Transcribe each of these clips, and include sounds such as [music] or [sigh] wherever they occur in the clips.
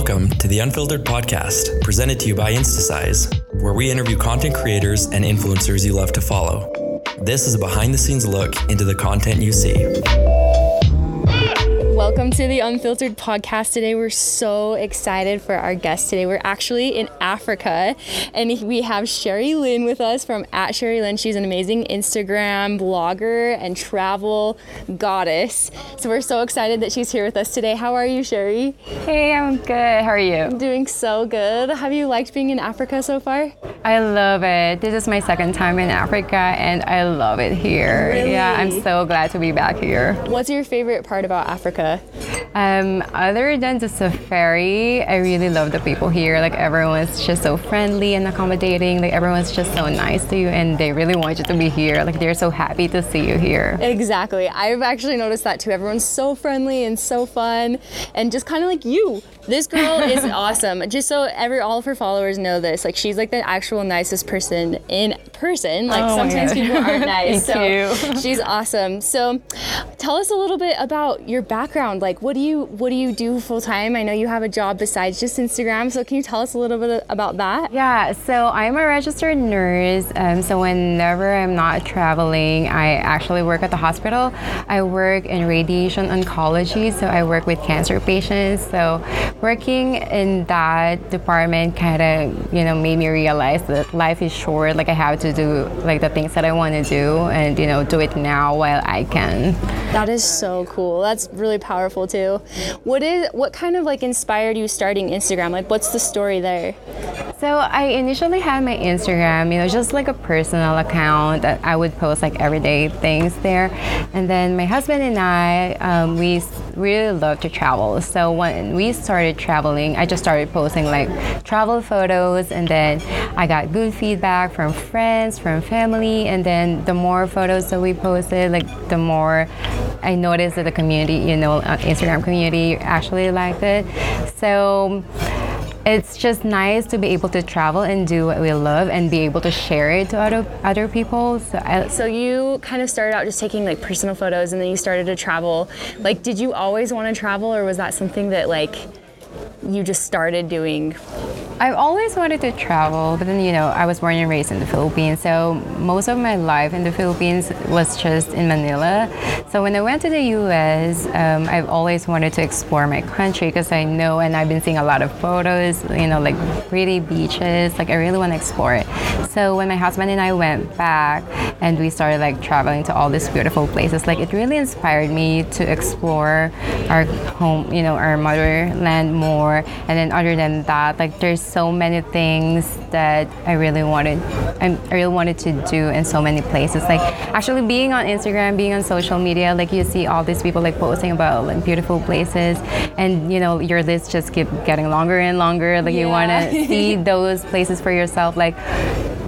Welcome to the Unfiltered Podcast, presented to you by Instasize, where we interview content creators and influencers you love to follow. This is a behind the scenes look into the content you see. Welcome to the Unfiltered podcast. Today, we're so excited for our guest today. We're actually in Africa, and we have Cherrie Lynn with us from at Cherrie Lynn. She's an amazing Instagram blogger and travel goddess. So we're so excited that she's here with us today. How are you, Cherrie? Hey, I'm good. How are you? I'm doing so good. Have you liked being in Africa so far? I love it. This is my second time in Africa, and I love it here. Really? Yeah, I'm so glad to be back here. What's your favorite part about Africa? Um, other than the safari, I really love the people here. Like everyone's just so friendly and accommodating. Like everyone's just so nice to you, and they really want you to be here. Like they're so happy to see you here. Exactly. I've actually noticed that too. Everyone's so friendly and so fun, and just kind of like you. This girl [laughs] is awesome. Just so every all of her followers know this, like she's like the actual nicest person in person. Like Oh sometimes people aren't [laughs] nice. Thank so you. she's awesome. So tell us a little bit about your background. Like what do you what do you do full time? I know you have a job besides just Instagram. So can you tell us a little bit about that? Yeah, so I'm a registered nurse. Um, so whenever I'm not traveling, I actually work at the hospital. I work in radiation oncology, so I work with cancer patients. So working in that department kind of, you know, made me realize that life is short. Like I have to do like the things that I want to do, and you know, do it now while I can. That is so cool. That's really powerful too. What is what kind of like inspired you starting Instagram? Like what's the story there? So I initially had my Instagram, you know, just like a personal account that I would post like everyday things there. And then my husband and I, um, we really love to travel. So when we started traveling, I just started posting like travel photos, and then I got good feedback from friends, from family, and then the more photos that we posted, like the more I noticed that the community, you know, uh, Instagram community actually liked it. So it's just nice to be able to travel and do what we love and be able to share it to other other people. So I, So you kind of started out just taking like personal photos and then you started to travel. Like did you always want to travel or was that something that like you just started doing? I've always wanted to travel, but then you know I was born and raised in the Philippines, so most of my life in the Philippines was just in Manila. So when I went to the U.S., um, I've always wanted to explore my country because I know and I've been seeing a lot of photos, you know, like pretty beaches. Like I really want to explore it. So when my husband and I went back and we started like traveling to all these beautiful places, like it really inspired me to explore our home, you know, our motherland more. And then other than that, like there's so many things that I really wanted, I really wanted to do in so many places. Like actually being on Instagram, being on social media, like you see all these people like posting about like beautiful places, and you know your list just keep getting longer and longer. Like you want to [laughs] see those places for yourself. Like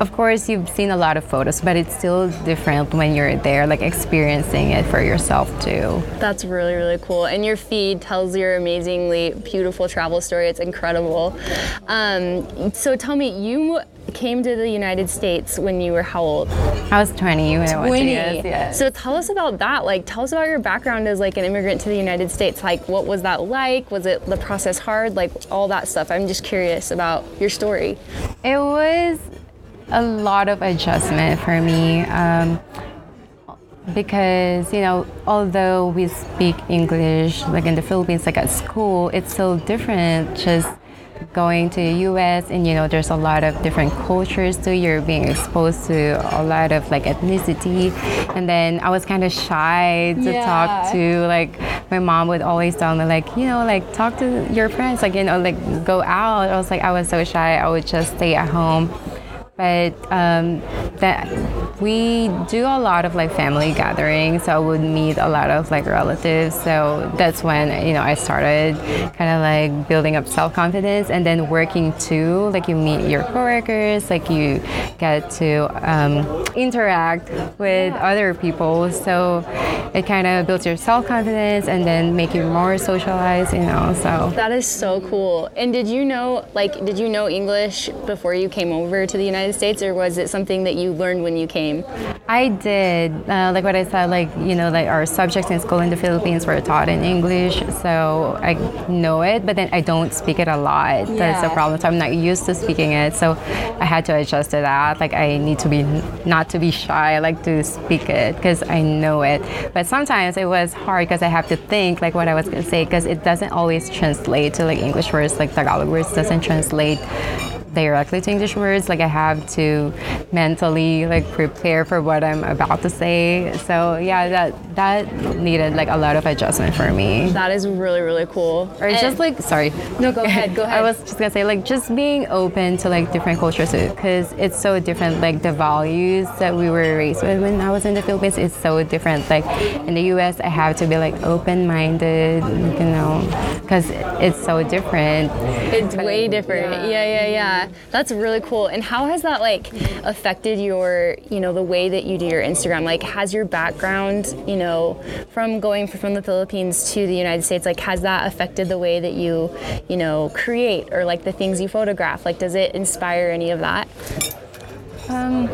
of course you've seen a lot of photos, but it's still different when you're there, like experiencing it for yourself too. That's really really cool. And your feed tells your amazingly beautiful travel story. It's incredible. Um, so tell me you came to the United States when you were how old? I was 20 when I went to 20. US, yes. So tell us about that. Like, tell us about your background as like an immigrant to the United States. Like, what was that like? Was it the process hard? Like all that stuff. I'm just curious about your story. It was a lot of adjustment for me um, because you know although we speak English like in the Philippines like at school it's so different just going to the US and you know there's a lot of different cultures too you're being exposed to a lot of like ethnicity. And then I was kind of shy to Yeah. talk to like my mom would always tell me like you know like talk to your friends like you know like go out. I was like I was so shy. I would just stay at home but um, that we do a lot of like family gatherings so i would meet a lot of like relatives. So that's when you know i started kind of like building up self-confidence and then working too like you meet your coworkers like you get to um, interact with other people. So it kind of builds your self-confidence and then make you more socialized you know so. That is so cool. And did you know, like, did you know English before you came over to the United States, or was it something that you learned when you came? I did. Uh, like what I said, like, you know, like our subjects in school in the Philippines were taught in English. So I know it, but then I don't speak it a lot. Yeah. That's the problem. So I'm not used to speaking it. So I had to adjust to that. Like I need to be, not to be shy, I like to speak it because I know it. But sometimes it was hard because I have to think like what I was going to say because it doesn't always translate to like English words, like Tagalog words doesn't translate directly to English words. Like I have to mentally like prepare for what I'm about to say. So yeah, that that needed like a lot of adjustment for me. That is really really cool. Or and just like sorry. No, go [laughs] ahead. Go ahead. I was just gonna say like just being open to like different cultures because it's so different. Like the values that we were raised with when I was in the Philippines is so different. Like in the U.S., I have to be like open-minded, you know, because it's so different. It's way different. Yeah, yeah, yeah. yeah that's really cool. And how has that like affected your, you know, the way that you do your Instagram? Like, has your background, you know, from going from the Philippines to the United States, like, has that affected the way that you, you know, create or like the things you photograph? Like, does it inspire any of that? Um,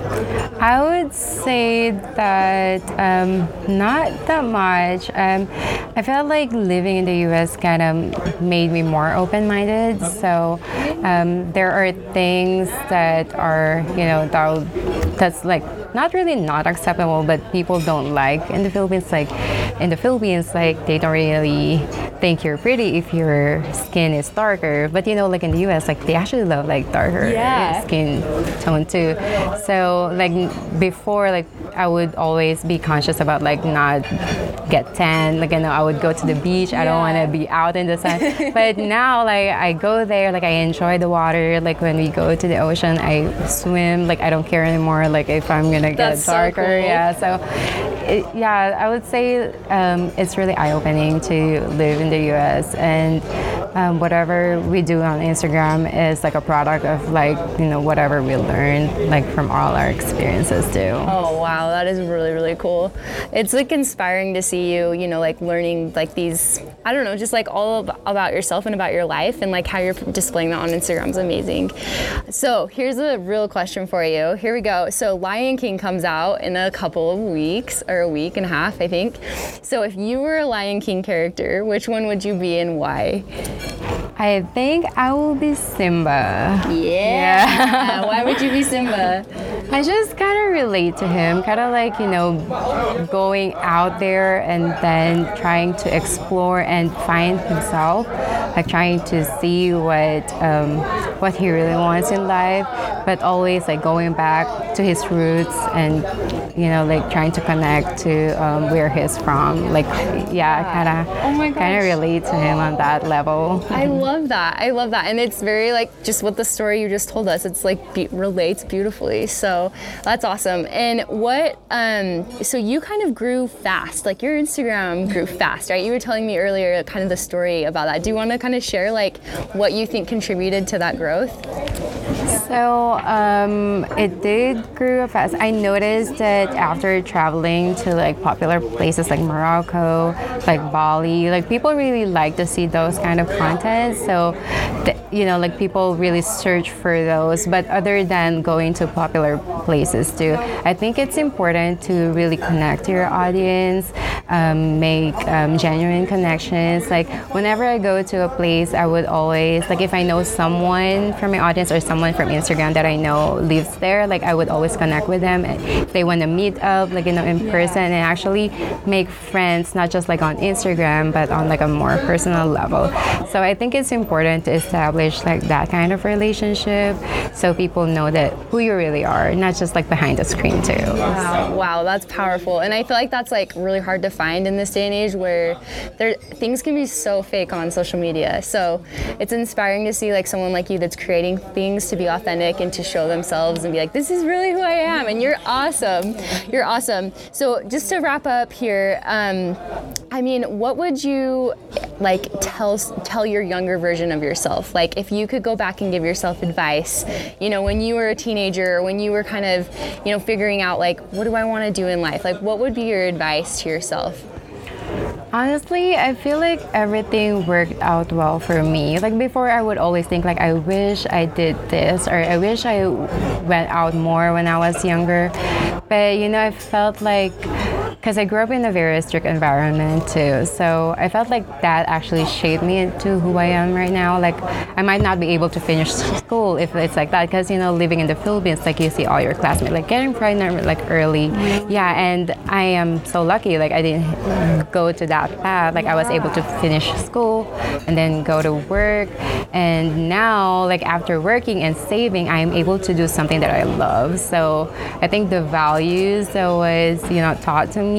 I would say that um, not that much. Um, I felt like living in the U.S. kind of made me more open-minded. So um, there are things that are, you know, that, that's like not really not acceptable, but people don't like in the Philippines. Like in the Philippines, like they don't really think you're pretty if your skin is darker. But you know, like in the U.S., like they actually love like darker yeah. skin tone too. So like before, like I would always be conscious about like not get tan. Like you know, I would go to the beach. I don't want to be out in the sun. [laughs] but now, like I go there, like I enjoy the water. Like when we go to the ocean, I swim. Like I don't care anymore. Like if I'm gonna get That's darker, so cool. yeah. So it, yeah, I would say um, it's really eye opening to live in the U.S. and um, whatever we do on Instagram is like a product of like you know whatever we learned like from all our experiences too. Oh wow, that is really really cool. It's like inspiring to see you you know like learning like these I don't know just like all about yourself and about your life and like how you're displaying that on Instagram is amazing. So here's a real question for you. Here we go. So Lion King comes out in a couple of weeks or a week and a half I think. So if you were a Lion King character, which one would you be and why? I think I will be Simba. Yeah. yeah. Why would you be Simba? [laughs] I just kind of relate to him, kind of like, you know, going out there and then trying to explore and find himself, like trying to see what um, what he really wants in life, but always like going back to his roots and, you know, like trying to connect to um, where he's from. Like, yeah, I kind of oh kind of relate to him on that level. I love that. I love that. And it's very like just what the story you just told us, it's like be- relates beautifully. So that's awesome. And what, um, so you kind of grew fast, like your Instagram grew fast, right? You were telling me earlier kind of the story about that. Do you want to kind of share like what you think contributed to that growth? So um, it did grow fast. I noticed that after traveling to like popular places like Morocco, like Bali, like people really like to see those kind of content. So, you know, like people really search for those. But other than going to popular places too, I think it's important to really connect to your audience, um, make um, genuine connections. Like whenever I go to a place, I would always like if I know someone from my audience or someone from Instagram that I know lives there, like I would always connect with them. If they want to meet up, like you know, in person, and actually make friends, not just like on Instagram, but on like a more personal level. So I think it's important to establish like that kind of relationship, so people know that who you really are, not just like behind the screen too. Wow, wow, that's powerful, and I feel like that's like really hard to find in this day and age where there things can be so fake on social media. So it's inspiring to see like someone like you that's creating things to be authentic and to show themselves and be like, this is really who I am, and you're awesome. You're awesome. So just to wrap up here, um, I mean, what would you like tell tell your younger version of yourself? Like if you could go back and give yourself advice, you know, when you were a teenager, when you were kind of, you know, figuring out like what do I want to do in life? Like what would be your advice to yourself? Honestly, I feel like everything worked out well for me. Like before, I would always think like I wish I did this or I wish I went out more when I was younger. But you know, I felt like because I grew up in a very strict environment too. So I felt like that actually shaped me into who I am right now. Like I might not be able to finish school if it's like that because you know living in the Philippines, like you see all your classmates like getting pregnant like early. Yeah, and I am so lucky. Like I didn't go to that path. Like I was able to finish school and then go to work. And now, like after working and saving, I am able to do something that I love. So I think the values that was you know taught to me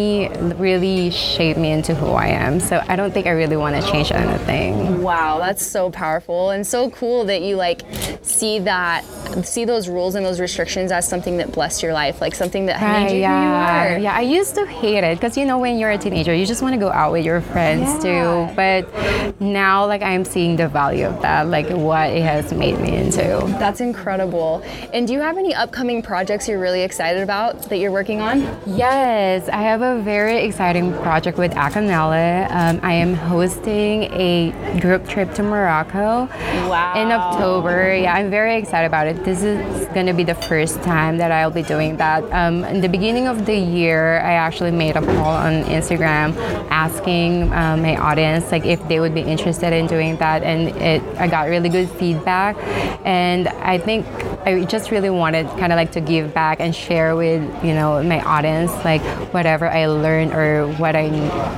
really shaped me into who I am. So I don't think I really want to change anything. Wow, that's so powerful and so cool that you like see that see those rules and those restrictions as something that blessed your life, like something that right, made you yeah. who you are. Yeah, I used to hate it because you know when you're a teenager, you just want to go out with your friends yeah. too. But now, like I'm seeing the value of that, like what it has made me into. That's incredible. And do you have any upcoming projects you're really excited about that you're working on? Yes, I have a very exciting project with Acanela. Um, I am hosting a group trip to Morocco wow. in October. Yeah, I'm very excited about it this is going to be the first time that I'll be doing that. Um, in the beginning of the year, I actually made a poll on Instagram asking um, my audience like if they would be interested in doing that, and it I got really good feedback. And I think I just really wanted kind of like to give back and share with you know my audience like whatever I learned or what I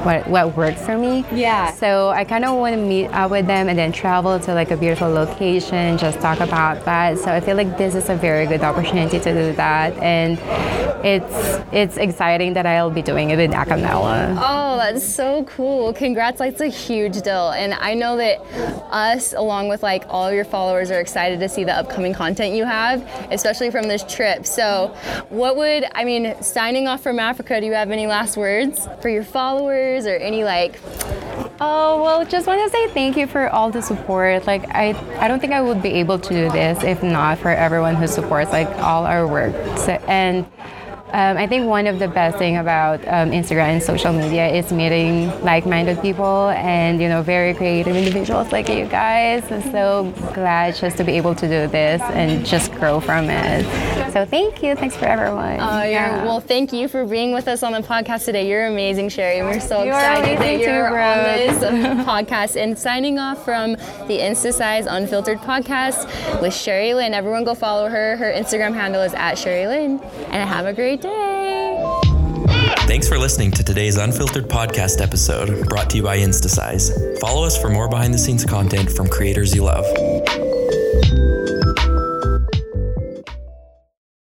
what what worked for me. Yeah. So I kind of want to meet up with them and then travel to like a beautiful location, just talk about that. So I feel like this is a very good opportunity to do that, and it's it's exciting that I'll be doing it in Acanela. Oh, that's so cool! Congrats! That's a huge deal, and I know that us, along with like all your followers, are excited to see the upcoming content you have, especially from this trip. So, what would I mean? Signing off from Africa, do you have any last words for your followers or any like? Oh well, just want to say thank you for all the support. Like I, I don't think I would be able to do this if not for everyone who supports like all our work. So, and um, I think one of the best thing about um, Instagram and social media is meeting like-minded people and you know very creative individuals like you guys. I'm so glad just to be able to do this and just grow from it. So thank you. Thanks for everyone. Oh, yeah. Well, thank you for being with us on the podcast today. You're amazing, Cherrie. We're so you excited that you're too, on this [laughs] podcast. And signing off from the InstaSize Unfiltered podcast with Cherrie Lynn. Everyone go follow her. Her Instagram handle is at Cherrie Lynn. And have a great day. Thanks for listening to today's Unfiltered podcast episode brought to you by InstaSize. Follow us for more behind the scenes content from creators you love.